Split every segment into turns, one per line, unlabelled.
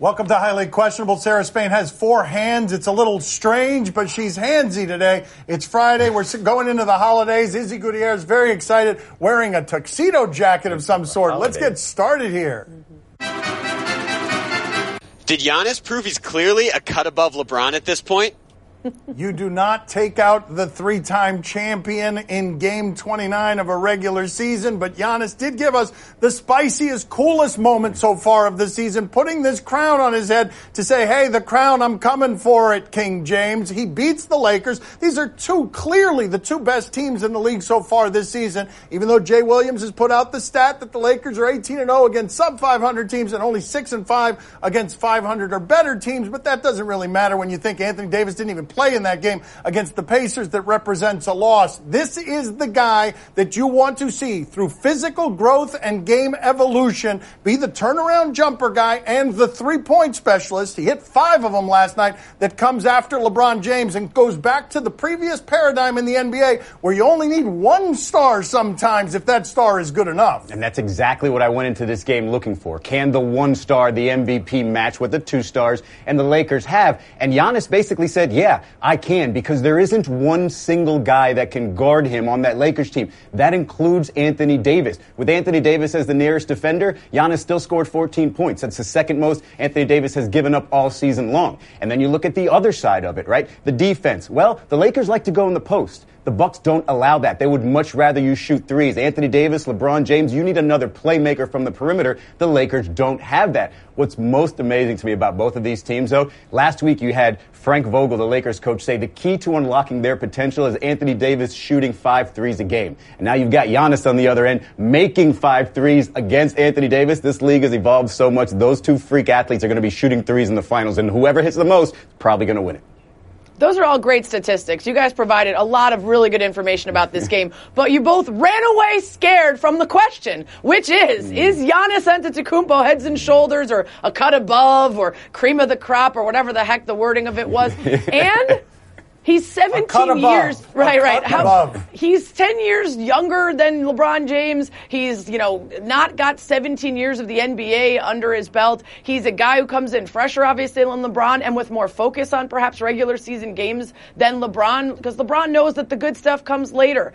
Welcome to Highly Questionable. Sarah Spain has four hands. It's a little strange, but she's handsy today. It's Friday. We're going into the holidays. Izzy Gutierrez is very excited, wearing a tuxedo jacket of some sort. Let's get started here.
Did Giannis prove he's clearly a cut above LeBron at this point?
you do not take out the three time champion in game 29 of a regular season, but Giannis did give us the spiciest, coolest moment so far of the season, putting this crown on his head to say, hey, the crown, I'm coming for it, King James. He beats the Lakers. These are two, clearly the two best teams in the league so far this season, even though Jay Williams has put out the stat that the Lakers are 18 and 0 against sub 500 teams and only 6 and 5 against 500 or better teams, but that doesn't really matter when you think Anthony Davis didn't even play in that game against the Pacers that represents a loss. This is the guy that you want to see through physical growth and game evolution be the turnaround jumper guy and the three point specialist. He hit five of them last night that comes after LeBron James and goes back to the previous paradigm in the NBA where you only need one star sometimes if that star is good enough.
And that's exactly what I went into this game looking for. Can the one star, the MVP match with the two stars and the Lakers have? And Giannis basically said, yeah, I can because there isn't one single guy that can guard him on that Lakers team. That includes Anthony Davis. With Anthony Davis as the nearest defender, Giannis still scored 14 points. That's the second most Anthony Davis has given up all season long. And then you look at the other side of it, right? The defense. Well, the Lakers like to go in the post. The Bucks don't allow that. They would much rather you shoot threes. Anthony Davis, LeBron James, you need another playmaker from the perimeter. The Lakers don't have that. What's most amazing to me about both of these teams, though, last week you had Frank Vogel, the Lakers coach, say the key to unlocking their potential is Anthony Davis shooting five threes a game. And now you've got Giannis on the other end making five threes against Anthony Davis. This league has evolved so much. Those two freak athletes are going to be shooting threes in the finals, and whoever hits the most is probably going to win it.
Those are all great statistics. You guys provided a lot of really good information about this game, but you both ran away scared from the question, which is, mm. is Giannis Antetokounmpo heads and shoulders or a cut above or cream of the crop or whatever the heck the wording of it was? and He's 17 years, right, right. How, he's 10 years younger than LeBron James. He's, you know, not got 17 years of the NBA under his belt. He's a guy who comes in fresher, obviously, than LeBron and with more focus on perhaps regular season games than LeBron, because LeBron knows that the good stuff comes later.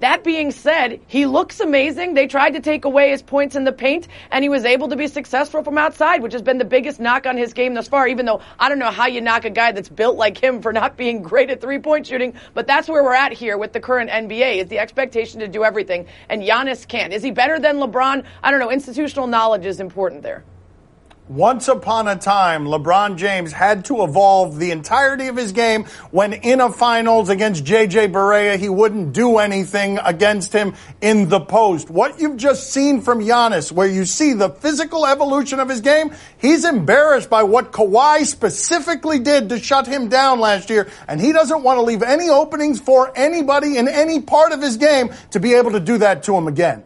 That being said, he looks amazing. They tried to take away his points in the paint, and he was able to be successful from outside, which has been the biggest knock on his game thus far, even though I don't know how you knock a guy that's built like him for not being great at three point shooting, but that's where we're at here with the current NBA is the expectation to do everything, and Giannis can't. Is he better than LeBron? I don't know. Institutional knowledge is important there.
Once upon a time, LeBron James had to evolve the entirety of his game when in a finals against JJ Barea, he wouldn't do anything against him in the post. What you've just seen from Giannis, where you see the physical evolution of his game, he's embarrassed by what Kawhi specifically did to shut him down last year, and he doesn't want to leave any openings for anybody in any part of his game to be able to do that to him again.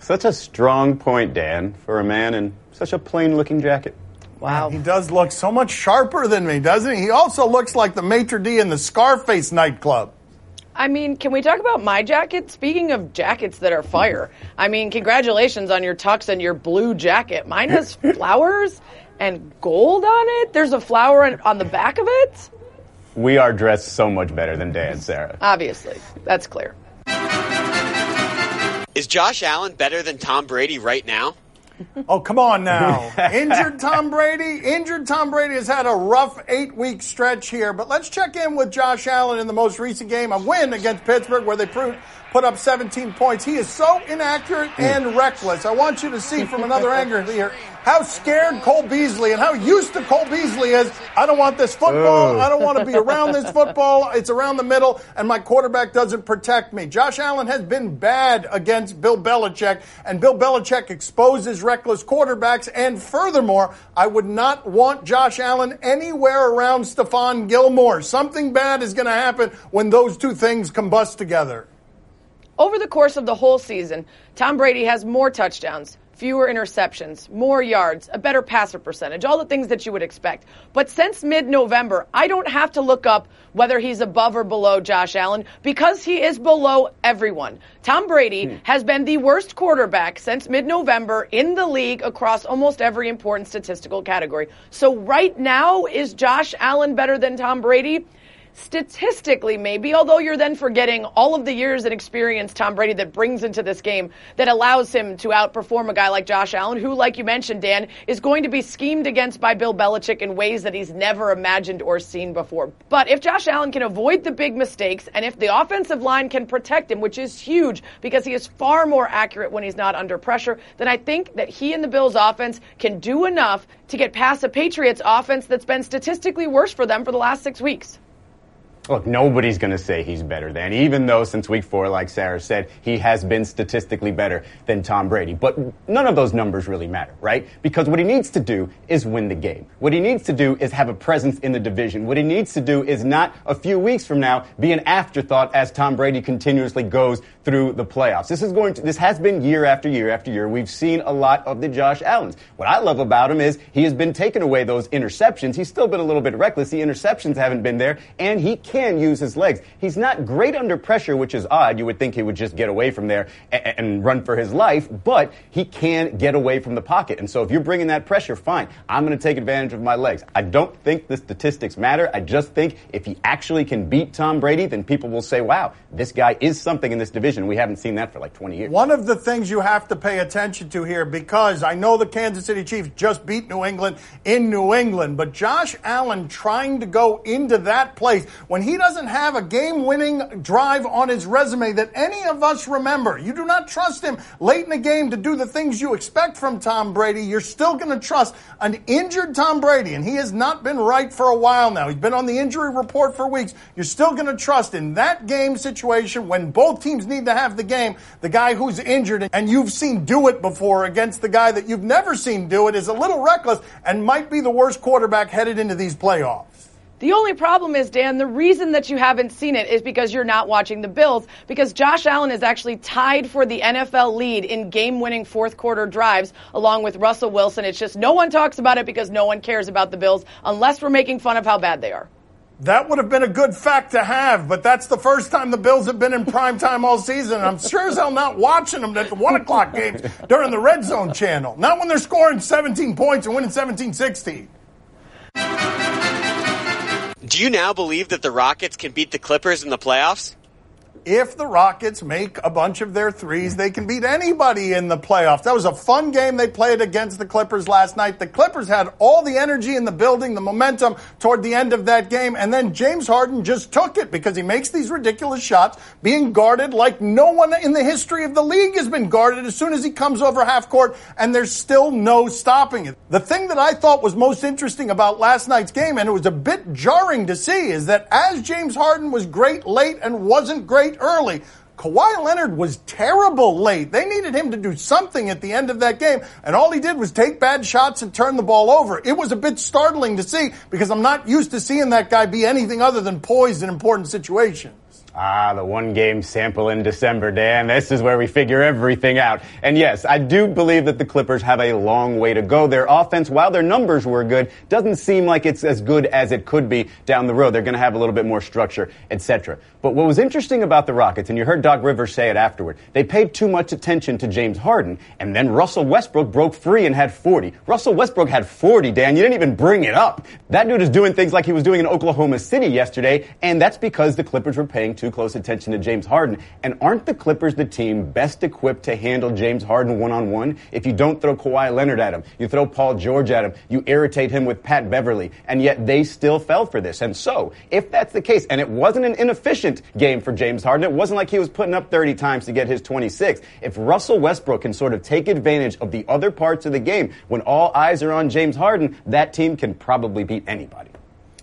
Such a strong point, Dan, for a man in such a plain looking jacket.
Wow. He does look so much sharper than me, doesn't he? He also looks like the maitre d' in the Scarface nightclub.
I mean, can we talk about my jacket? Speaking of jackets that are fire, I mean, congratulations on your tux and your blue jacket. Mine has flowers and gold on it. There's a flower on the back of it.
We are dressed so much better than Dan, and Sarah.
Obviously, that's clear.
Is Josh Allen better than Tom Brady right now?
Oh, come on now. Injured Tom Brady? Injured Tom Brady has had a rough eight week stretch here, but let's check in with Josh Allen in the most recent game, a win against Pittsburgh where they proved, put up 17 points. He is so inaccurate and reckless. I want you to see from another angle here how scared Cole Beasley and how used to Cole Beasley is. I don't want this football. Oh. I don't want to be around this football. It's around the middle, and my quarterback doesn't protect me. Josh Allen has been bad against Bill Belichick, and Bill Belichick exposes reckless quarterbacks. And furthermore, I would not want Josh Allen anywhere around Stephon Gilmore. Something bad is going to happen when those two things combust together.
Over the course of the whole season, Tom Brady has more touchdowns, fewer interceptions, more yards, a better passer percentage, all the things that you would expect. But since mid November, I don't have to look up whether he's above or below Josh Allen because he is below everyone. Tom Brady hmm. has been the worst quarterback since mid November in the league across almost every important statistical category. So right now, is Josh Allen better than Tom Brady? Statistically maybe, although you're then forgetting all of the years and experience Tom Brady that brings into this game that allows him to outperform a guy like Josh Allen, who, like you mentioned, Dan, is going to be schemed against by Bill Belichick in ways that he's never imagined or seen before. But if Josh Allen can avoid the big mistakes and if the offensive line can protect him, which is huge because he is far more accurate when he's not under pressure, then I think that he and the Bills offense can do enough to get past a Patriots offense that's been statistically worse for them for the last six weeks.
Look, nobody's going to say he's better than, even though since week four, like Sarah said, he has been statistically better than Tom Brady. But none of those numbers really matter, right? Because what he needs to do is win the game. What he needs to do is have a presence in the division. What he needs to do is not a few weeks from now be an afterthought as Tom Brady continuously goes through the playoffs. This is going to, this has been year after year after year. We've seen a lot of the Josh Allens. What I love about him is he has been taking away those interceptions. He's still been a little bit reckless. The interceptions haven't been there, and he can't use his legs. He's not great under pressure, which is odd. You would think he would just get away from there and, and run for his life, but he can get away from the pocket. And so if you're bringing that pressure, fine. I'm going to take advantage of my legs. I don't think the statistics matter. I just think if he actually can beat Tom Brady, then people will say, wow, this guy is something in this division. We haven't seen that for like 20 years.
One of the things you have to pay attention to here, because I know the Kansas City Chiefs just beat New England in New England, but Josh Allen trying to go into that place when he doesn't have a game winning drive on his resume that any of us remember. You do not trust him late in the game to do the things you expect from Tom Brady. You're still going to trust an injured Tom Brady, and he has not been right for a while now. He's been on the injury report for weeks. You're still going to trust in that game situation when both teams need to have the game, the guy who's injured and you've seen do it before against the guy that you've never seen do it is a little reckless and might be the worst quarterback headed into these playoffs.
The only problem is, Dan, the reason that you haven't seen it is because you're not watching the Bills, because Josh Allen is actually tied for the NFL lead in game winning fourth quarter drives along with Russell Wilson. It's just no one talks about it because no one cares about the Bills unless we're making fun of how bad they are.
That would have been a good fact to have, but that's the first time the Bills have been in prime time all season. I'm sure as hell not watching them at the one o'clock games during the red zone channel. Not when they're scoring 17 points and winning 17 16.
Do you now believe that the Rockets can beat the Clippers in the playoffs?
If the Rockets make a bunch of their threes, they can beat anybody in the playoffs. That was a fun game they played against the Clippers last night. The Clippers had all the energy in the building, the momentum toward the end of that game, and then James Harden just took it because he makes these ridiculous shots, being guarded like no one in the history of the league has been guarded as soon as he comes over half court, and there's still no stopping it. The thing that I thought was most interesting about last night's game, and it was a bit jarring to see, is that as James Harden was great late and wasn't great early. Kawhi Leonard was terrible late. They needed him to do something at the end of that game, and all he did was take bad shots and turn the ball over. It was a bit startling to see because I'm not used to seeing that guy be anything other than poised in important situations.
Ah, the one game sample in December, Dan. This is where we figure everything out. And yes, I do believe that the Clippers have a long way to go. Their offense, while their numbers were good, doesn't seem like it's as good as it could be down the road. They're going to have a little bit more structure, etc. But what was interesting about the Rockets, and you heard Doc Rivers say it afterward, they paid too much attention to James Harden, and then Russell Westbrook broke free and had 40. Russell Westbrook had 40, Dan. You didn't even bring it up. That dude is doing things like he was doing in Oklahoma City yesterday, and that's because the Clippers were paying too too close attention to James Harden. And aren't the Clippers the team best equipped to handle James Harden one on one? If you don't throw Kawhi Leonard at him, you throw Paul George at him, you irritate him with Pat Beverley, and yet they still fell for this. And so, if that's the case, and it wasn't an inefficient game for James Harden, it wasn't like he was putting up 30 times to get his 26. If Russell Westbrook can sort of take advantage of the other parts of the game when all eyes are on James Harden, that team can probably beat anybody.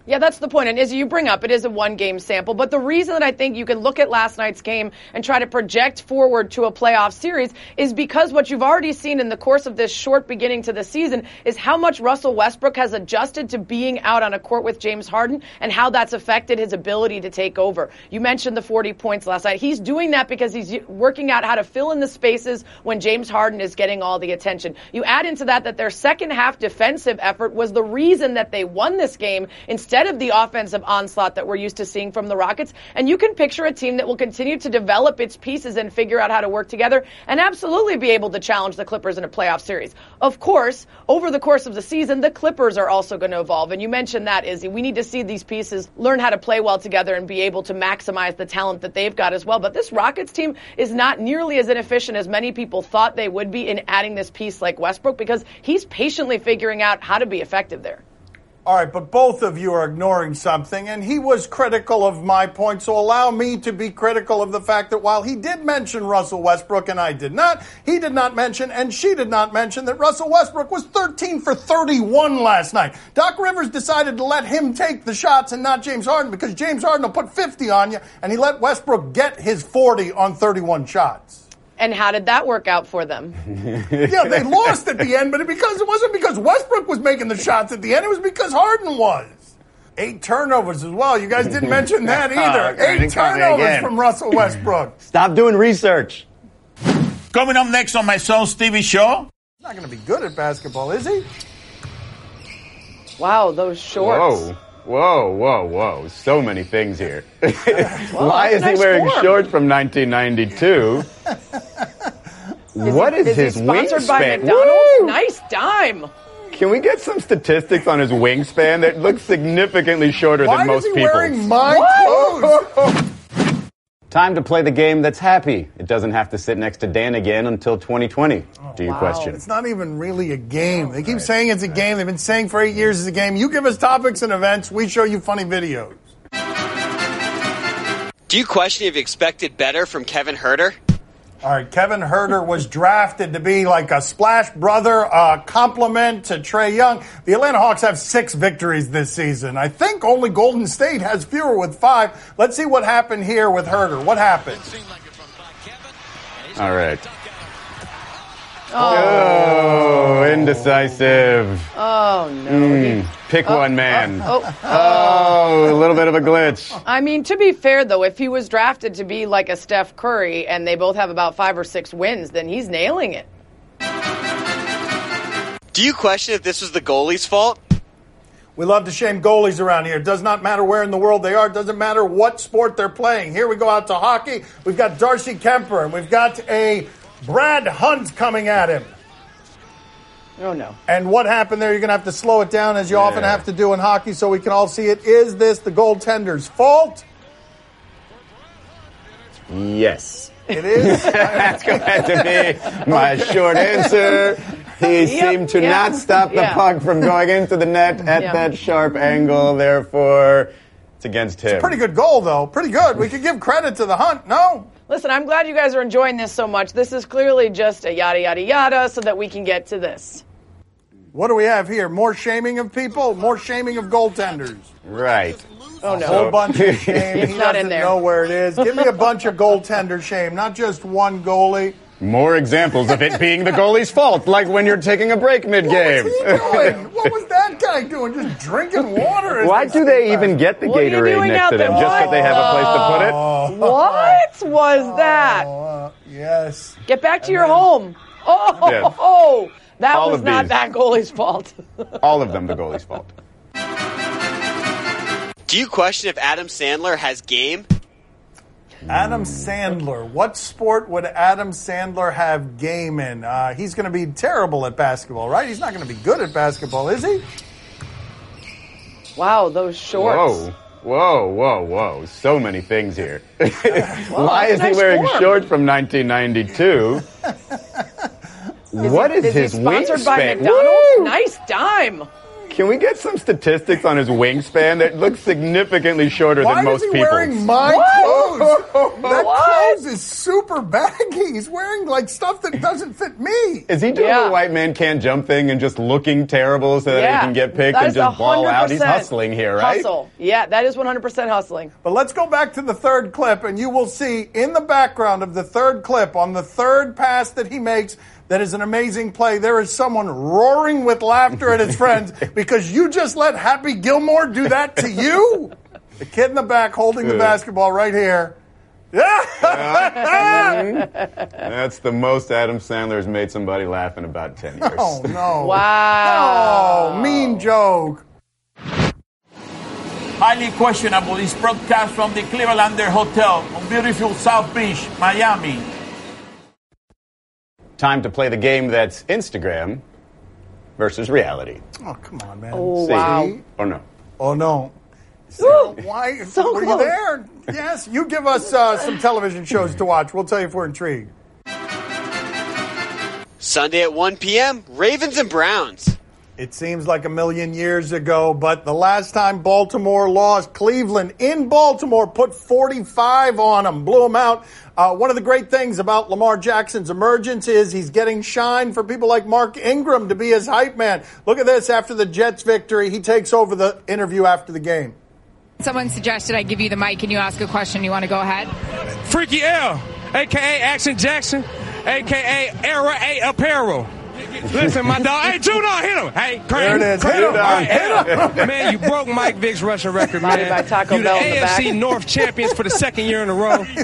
Yeah, that's the point. And as you bring up, it is a one game sample. But the reason that I think you can look at last night's game and try to project forward to a playoff series is because what you've already seen in the course of this short beginning to the season is how much Russell Westbrook has adjusted to being out on a court with James Harden and how that's affected his ability to take over. You mentioned the 40 points last night. He's doing that because he's working out how to fill in the spaces when James Harden is getting all the attention. You add into that that their second half defensive effort was the reason that they won this game instead instead of the offensive onslaught that we're used to seeing from the Rockets. And you can picture a team that will continue to develop its pieces and figure out how to work together and absolutely be able to challenge the Clippers in a playoff series. Of course, over the course of the season, the Clippers are also going to evolve. And you mentioned that, Izzy. We need to see these pieces learn how to play well together and be able to maximize the talent that they've got as well. But this Rockets team is not nearly as inefficient as many people thought they would be in adding this piece like Westbrook because he's patiently figuring out how to be effective there.
All right, but both of you are ignoring something, and he was critical of my point, so allow me to be critical of the fact that while he did mention Russell Westbrook and I did not, he did not mention and she did not mention that Russell Westbrook was 13 for 31 last night. Doc Rivers decided to let him take the shots and not James Harden because James Harden will put 50 on you, and he let Westbrook get his 40 on 31 shots.
And how did that work out for them?
yeah, they lost at the end, but it because it wasn't because Westbrook was making the shots at the end. It was because Harden was. Eight turnovers as well. You guys didn't mention that oh, either. Eight turnovers from Russell Westbrook.
Stop doing research.
Coming up next on my son Stevie show.
He's not going to be good at basketball, is he?
Wow, those shorts.
Whoa. Whoa, whoa, whoa. So many things here. well, Why is nice he wearing form. shorts from 1992? What is, is his wingspan?
By McDonald's? Nice dime.
Can we get some statistics on his wingspan that looks significantly shorter
Why
than most
people?
Why is
he wearing my clothes?
Time to play the game that's happy. It doesn't have to sit next to Dan again until 2020. Oh, do you wow. question?
It's not even really a game. They keep right. saying it's a game. They've been saying for eight years it's a game. You give us topics and events, we show you funny videos.
Do you question if you expected better from Kevin Huerter?
All right, Kevin Huerter was drafted to be like a splash brother, a compliment to Trae Young. The Atlanta Hawks have six victories this season. I think only Golden State has fewer with five. Let's see what happened here with Herder. What happened?
All right. Oh. oh, indecisive.
Oh no.
Mm, pick oh, one man. Oh, oh, oh, a little bit of a glitch.
I mean, to be fair though, if he was drafted to be like a Steph Curry and they both have about five or six wins, then he's nailing it.
Do you question if this was the goalie's fault?
We love to shame goalies around here. It does not matter where in the world they are. It doesn't matter what sport they're playing. Here we go out to hockey. We've got Darcy Kuemper, and we've got a Brad Hunt coming at him.
Oh, no.
And what happened there? You're going to have to slow it down, as you yeah. often have to do in hockey, so we can all see it. Is this the goaltender's fault?
Yes.
It is?
That's going to be my short answer. He yep, seemed to yep. not stop the yeah. puck from going into the net at yeah. that sharp angle. Therefore, it's against him.
It's a pretty good goal, though. Pretty good. We could give credit to the hunt. No?
Listen, I'm glad you guys are enjoying this so much. This is clearly just a yada, yada, yada so that we can get to this.
What do we have here? More shaming of people? More shaming of goaltenders?
Right.
Oh, no.
A whole bunch of shame. he doesn't know where it is. Give me a bunch of goaltender shame, not just one goalie.
More examples of it being the goalie's fault, like when you're taking a break mid-game.
What was he doing? what was that guy doing? Just drinking water?
Why do they even get the Gatorade next to them? Just so they have a place to put it?
Oh. What was oh, that?
Oh, yes.
Get back to and your then, home. Oh, yeah. oh, that All was not that goalie's fault.
All of them the goalie's fault.
Do you question if Adam Sandler has game?
Adam Sandler. What sport would Adam Sandler have game in? Uh, he's going to be terrible at basketball, right? He's not going to be good at basketball, is he?
Wow, those shorts.
Whoa. Whoa, whoa, whoa. So many things here. well, Why is nice he wearing form. shorts from 1992? what is, is his
he
sponsored
wingspan? by McDonald's? Woo! Nice dime.
Can we get some statistics on his wingspan that looks significantly shorter
Why
than most
people?
Why
is he wearing my what? clothes? that what? clothes is super baggy. He's wearing like stuff that doesn't fit me.
Is he doing
Yeah.
the white man can't jump thing and just looking terrible so that
yeah.
he can get picked
That
and just ball out? He's
100%
hustling here, right?
Hustle. Yeah, that is 100% hustling.
But let's go back to the third clip, and you will see in the background of the third clip, on the third pass that he makes, that is an amazing play. There is someone roaring with laughter at his friends because you just let Happy Gilmore do that to you. The kid in the back holding the basketball right here. Yeah.
That's the most Adam Sandler has made somebody laugh in about 10 years.
oh no!
Wow.
Oh, mean joke.
Highly questionable. This broadcast from the Clevelander Hotel on beautiful South Beach, Miami.
Time to play the game that's Instagram versus reality.
Oh come on, man.
Oh,
See?
wow.
Or no?
Oh no.
Woo.
Why?
So
were you there? Yes. You give us uh, some television shows to watch. We'll tell you if we're intrigued.
Sunday at 1 p.m., Ravens and Browns.
It seems like a million years ago, but the last time Baltimore lost, Cleveland in Baltimore put 45 on them, blew them out. Uh, one of the great things about Lamar Jackson's emergence is he's getting shine for people like Mark Ingram to be his hype man. Look at this after the Jets victory. He takes over the interview after the game.
Someone suggested I give you the mic and you ask a question. You want to go ahead?
Freaky L, aka Action Jackson, aka Era A Apparel. Listen, my dog. Hey, Juno, hit him. Hey,
There
Crane.
it is.
Crane.
Hit him.
All right,
Hit him.
Man, you broke Mike Vick's Russian record, man.
by Taco
you
Bell
the
in the
AFC
back.
North champions for the second year in a row.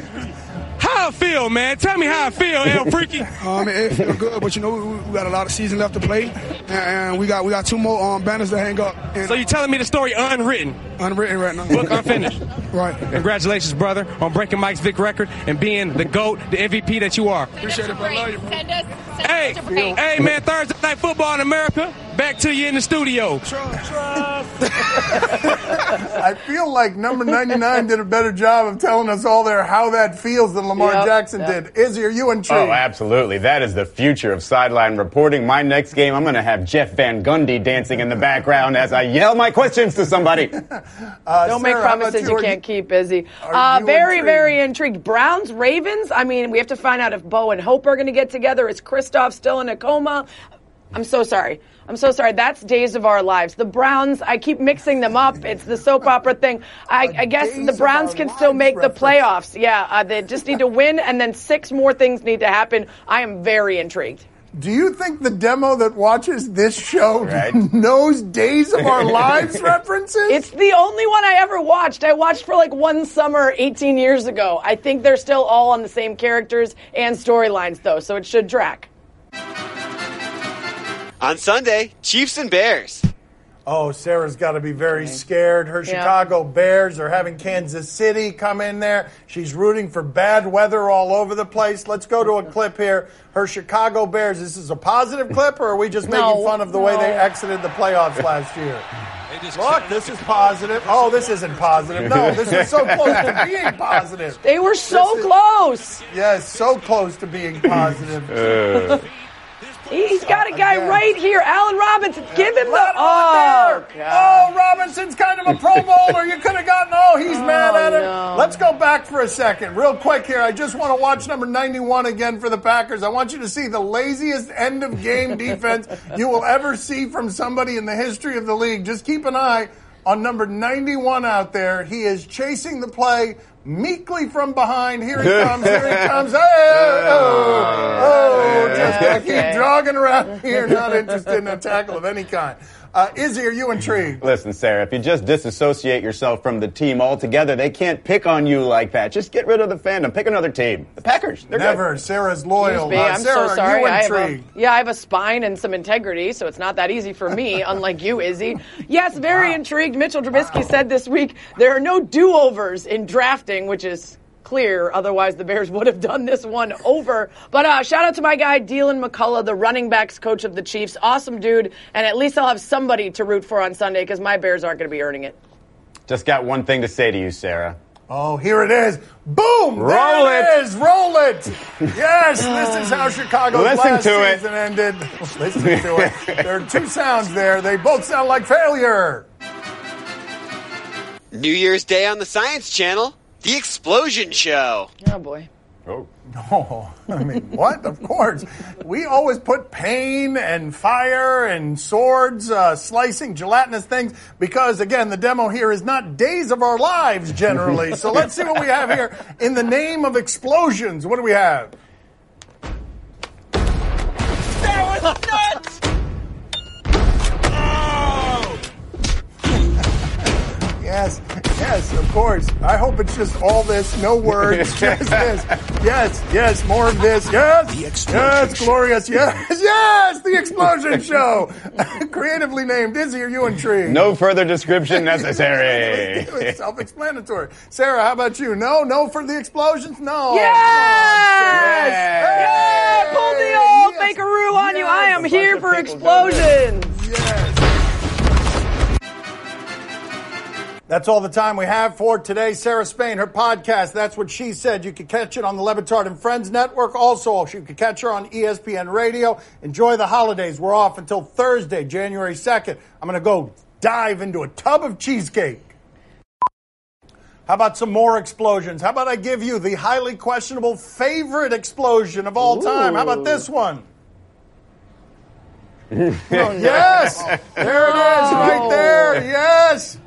How I feel, man? Tell me how I feel, L Freaky.
Um, it, it feel good, but you know we, we got a lot of season left to play, and, and we got we got two more um, banners to hang up. And
So you telling me the story unwritten,
unwritten right now.
book unfinished.
right.
Congratulations, brother, on breaking Mike's Vic record and being the GOAT, the MVP that you are.
Appreciate it, bro. Love you, bro.
Send us, send
Hey,
us
hey, man! Thursday night football in America. Back to you in the studio.
I feel like number 99 did a better job of telling us all there how that feels than Lamar
Yep,
Jackson
yep.
did. Izzy, are you intrigued?
Oh, absolutely. That is the future of sideline reporting. My next game, I'm going to have Jeff Van Gundy dancing in the background as I yell my questions to somebody.
Uh,
Don't make
Sarah, how about
promises you
Are
can't keep busy.
are
Uh, very,
intrigued?
very intrigued. Browns, Ravens. I mean, we have to find out if Bo and Hope are going to get together. Is Kristoff still in a coma? I'm so sorry. I'm so sorry. That's days of our lives. The Browns, I keep mixing them up. It's the soap opera thing. I, I guess
Days
the Browns can still
Lives
make the playoffs. Yeah, uh, they just need to win, and then six more things need to happen. I am very intrigued.
Do you think the demo that watches this show
Right.
knows Days of Our Lives references?
It's the only one I ever watched. I watched for like one summer 18 years ago. I think they're still all on the same characters and storylines, though, so it should track.
On Sunday, Chiefs and Bears.
Oh, Sarah's got to be very scared. Her
Yeah.
Chicago Bears are having Kansas City come in there. She's rooting for bad weather all over the place. Let's go to a clip here. Her Chicago Bears. This is a positive clip, or are we just making
No,
fun of the way they exited the playoffs last year? Look, this is positive. Oh, this isn't positive. No, this is so close to being positive.
They were so
is-
close.
Yes, so close to being positive.
He's got a guy
Again.
right here, Allen Robinson. Give him the.
Let him
Oh,
there.
Oh,
oh, Robinson's kind of a Pro Bowler. You could have gotten. Oh, he's oh, mad at him.
no.
Let's go back for a second, real quick here. I just want to watch number 91 again for the Packers. I want you to see the laziest end of game defense you will ever see from somebody in the history of the league. Just keep an eye on number 91 out there. He is chasing the play. Meekly from behind, here he comes, here he comes. Hey, oh, oh, jogging around here, not interested in a tackle of any kind. Uh, Izzy, are you intrigued?
Listen, Sarah, if you just disassociate yourself from the team altogether, they can't pick on you like that. Just get rid of the fandom. Pick another team. The Packers. They're
Never.
Good.
Sarah's loyal.
Me,
Uh,
I'm
Sarah,
so sorry.
Are
I
you
have a,
intrigued?
yeah, I have a spine and some integrity, so it's not that easy for me, unlike you, Izzy. Yes, very intrigued. Mitchell Trubisky said this week there are no do overs in drafting, which is clear. Otherwise, the Bears would have done this one over. But uh, shout out to my guy, Deland McCullough, the running backs coach of the Chiefs. Awesome dude. And at least I'll have somebody to root for on Sunday because my Bears aren't going to be earning it.
Just got one thing to say to you, Sarah.
Oh, here it is. Boom!
Roll
there
it.
is. Roll it. Yes, this is how Chicago's
Listen
last
to it.
season ended. Listen to it. There are two sounds there. They both sound like failure.
New Year's Day on the Science Channel, The Explosion Show.
Oh, boy.
Oh.
Oh, I mean, what? Of course. We always put pain and fire and swords, uh, slicing gelatinous things, because again, the demo here is not days of our lives generally. so let's see what we have here. In the name of explosions, what do we have? Course. I hope it's just all this, no words, just this. Yes, yes, more of this. Yes, the explosion yes, glorious. Yes, yes, the explosion show. Creatively named. Izzy, are you intrigued?
No further description necessary.
It's self-explanatory. Sarah, how about you? No, no for the explosions. No.
Yes!
Yes!
Yeah! Pull the old
Yes!
fakeroo on you. I am
Yes!
here for explosions.
Yes. That's all the time we have for today. Sarah Spain, her podcast, That's What She Said. You can catch it on the Le Batard and Friends Network. Also, you can catch her on ESPN Radio. Enjoy the holidays. We're off until Thursday, January 2nd. I'm going to go dive into a tub of cheesecake. How about some more explosions? How about I give you the highly questionable favorite explosion of all time? How about this one? yes, there it is, right oh. there. Yes.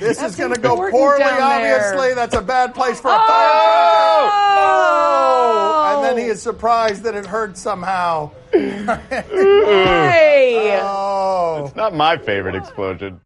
This is going to go poorly,
down there.
obviously. That's a bad place for a
Oh!
firecracker. Oh! And then he is surprised that it hurt somehow.
Hey!
Oh.
Not my favorite explosion.